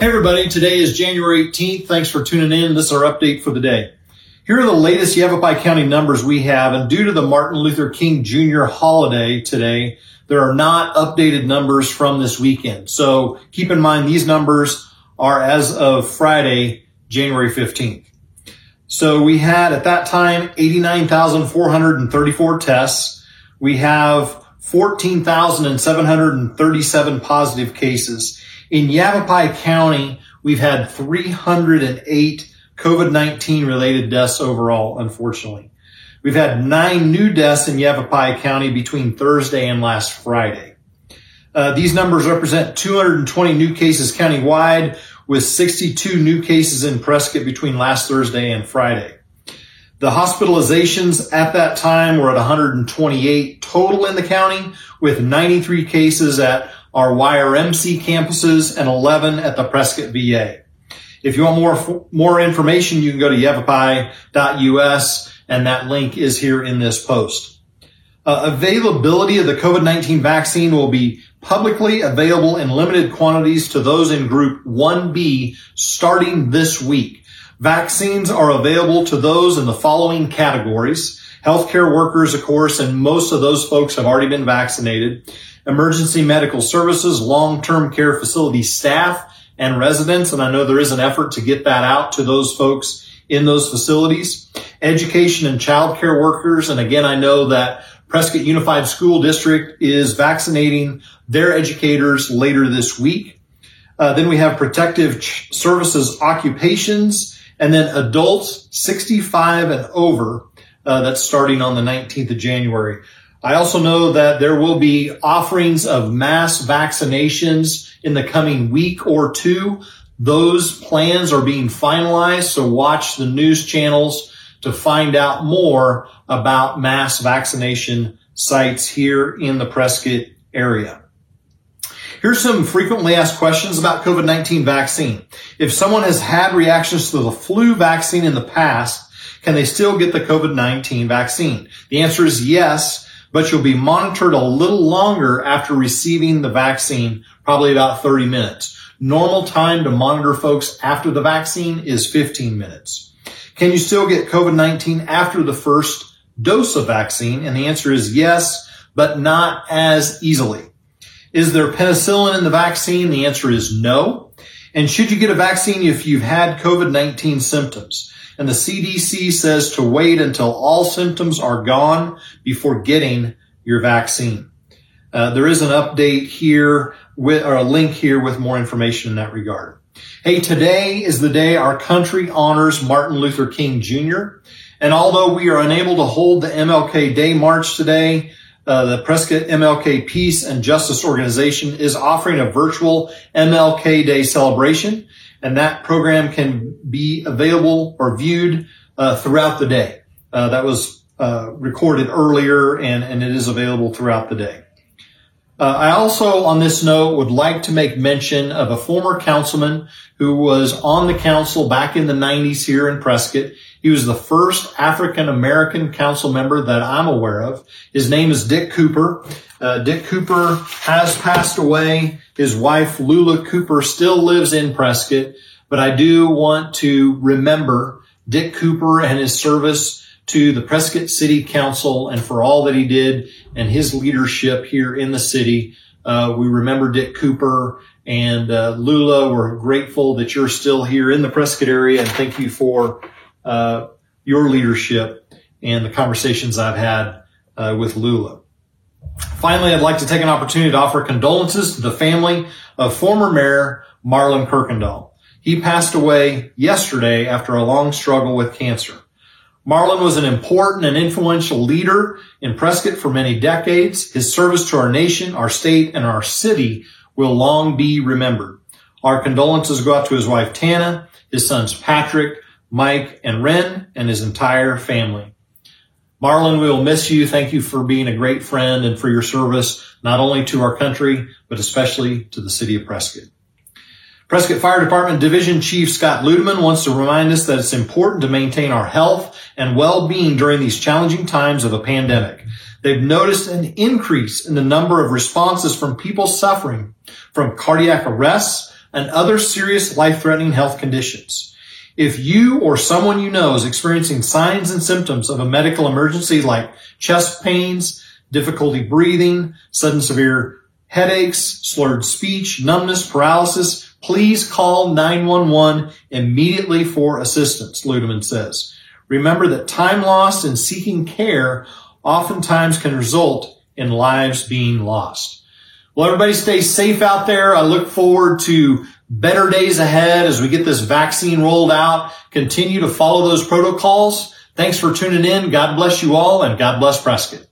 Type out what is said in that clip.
Hey everybody, today is January 18th. Thanks for tuning in. This is our update for the day. Here are the latest Yavapai County numbers we have, and due to the Martin Luther King Jr. holiday today, there are not updated numbers from this weekend. So keep in mind these numbers are as of Friday, January 15th. So we had at that time 89,434 tests. We have 14,737 positive cases. In Yavapai County, we've had 308 COVID-19 related deaths overall, unfortunately. We've had nine new deaths in Yavapai County between Thursday and last Friday. Uh, these numbers represent 220 new cases countywide with 62 new cases in Prescott between last Thursday and Friday. The hospitalizations at that time were at 128 total in the county with 93 cases at our YRMC campuses and 11 at the Prescott VA. If you want more, more information, you can go to yavapai.us and that link is here in this post. Uh, availability of the COVID-19 vaccine will be publicly available in limited quantities to those in group 1B starting this week. Vaccines are available to those in the following categories. Healthcare workers, of course, and most of those folks have already been vaccinated emergency medical services, long-term care facility staff, and residents. And I know there is an effort to get that out to those folks in those facilities. Education and childcare workers. And again, I know that Prescott Unified School District is vaccinating their educators later this week. Uh, then we have protective ch- services occupations and then adults 65 and over. Uh, that's starting on the 19th of January. I also know that there will be offerings of mass vaccinations in the coming week or two. Those plans are being finalized, so watch the news channels to find out more about mass vaccination sites here in the Prescott area. Here's some frequently asked questions about COVID-19 vaccine. If someone has had reactions to the flu vaccine in the past, can they still get the COVID-19 vaccine? The answer is yes but you'll be monitored a little longer after receiving the vaccine, probably about 30 minutes. Normal time to monitor folks after the vaccine is 15 minutes. Can you still get COVID-19 after the first dose of vaccine? And the answer is yes, but not as easily. Is there penicillin in the vaccine? The answer is no. And should you get a vaccine if you've had COVID-19 symptoms? And the CDC says to wait until all symptoms are gone before getting your vaccine. Uh, there is an update here with, or a link here with more information in that regard. Hey, today is the day our country honors Martin Luther King Jr. And although we are unable to hold the MLK Day March today, uh, the Prescott MLK Peace and Justice Organization is offering a virtual MLK Day celebration and that program can be available or viewed uh, throughout the day. Uh, that was uh, recorded earlier and, and it is available throughout the day. Uh, I also, on this note, would like to make mention of a former councilman who was on the council back in the 90s here in Prescott. He was the first African American council member that I'm aware of. His name is Dick Cooper. Uh, Dick Cooper has passed away. His wife, Lula Cooper, still lives in Prescott, but I do want to remember Dick Cooper and his service to the Prescott City Council and for all that he did and his leadership here in the city. Uh, we remember Dick Cooper and uh, Lula. We're grateful that you're still here in the Prescott area and thank you for uh, your leadership and the conversations I've had uh, with Lula. Finally, I'd like to take an opportunity to offer condolences to the family of former Mayor Marlin Kuykendall. He passed away yesterday after a long struggle with cancer. Marlin was an important and influential leader in Prescott for many decades. His service to our nation, our state, and our city will long be remembered. Our condolences go out to his wife Tana, his sons Patrick, Mike, and Ren, and his entire family. Marlin, we will miss you. Thank you for being a great friend and for your service, not only to our country, but especially to the city of Prescott. Prescott Fire Department Division Chief Scott Ludeman wants to remind us that it's important to maintain our health and well-being during these challenging times of a pandemic. They've noticed an increase in the number of responses from people suffering from cardiac arrests, and other serious life-threatening health conditions. If you or someone you know is experiencing signs and symptoms of a medical emergency like chest pains, difficulty breathing, sudden severe headaches, slurred speech, numbness, paralysis, please call 911 immediately for assistance, Ludeman says. Remember that time lost in seeking care oftentimes can result in lives being lost. Well, everybody stay safe out there. I look forward to better days ahead as we get this vaccine rolled out. Continue to follow those protocols. Thanks for tuning in. God bless you all and God bless Prescott.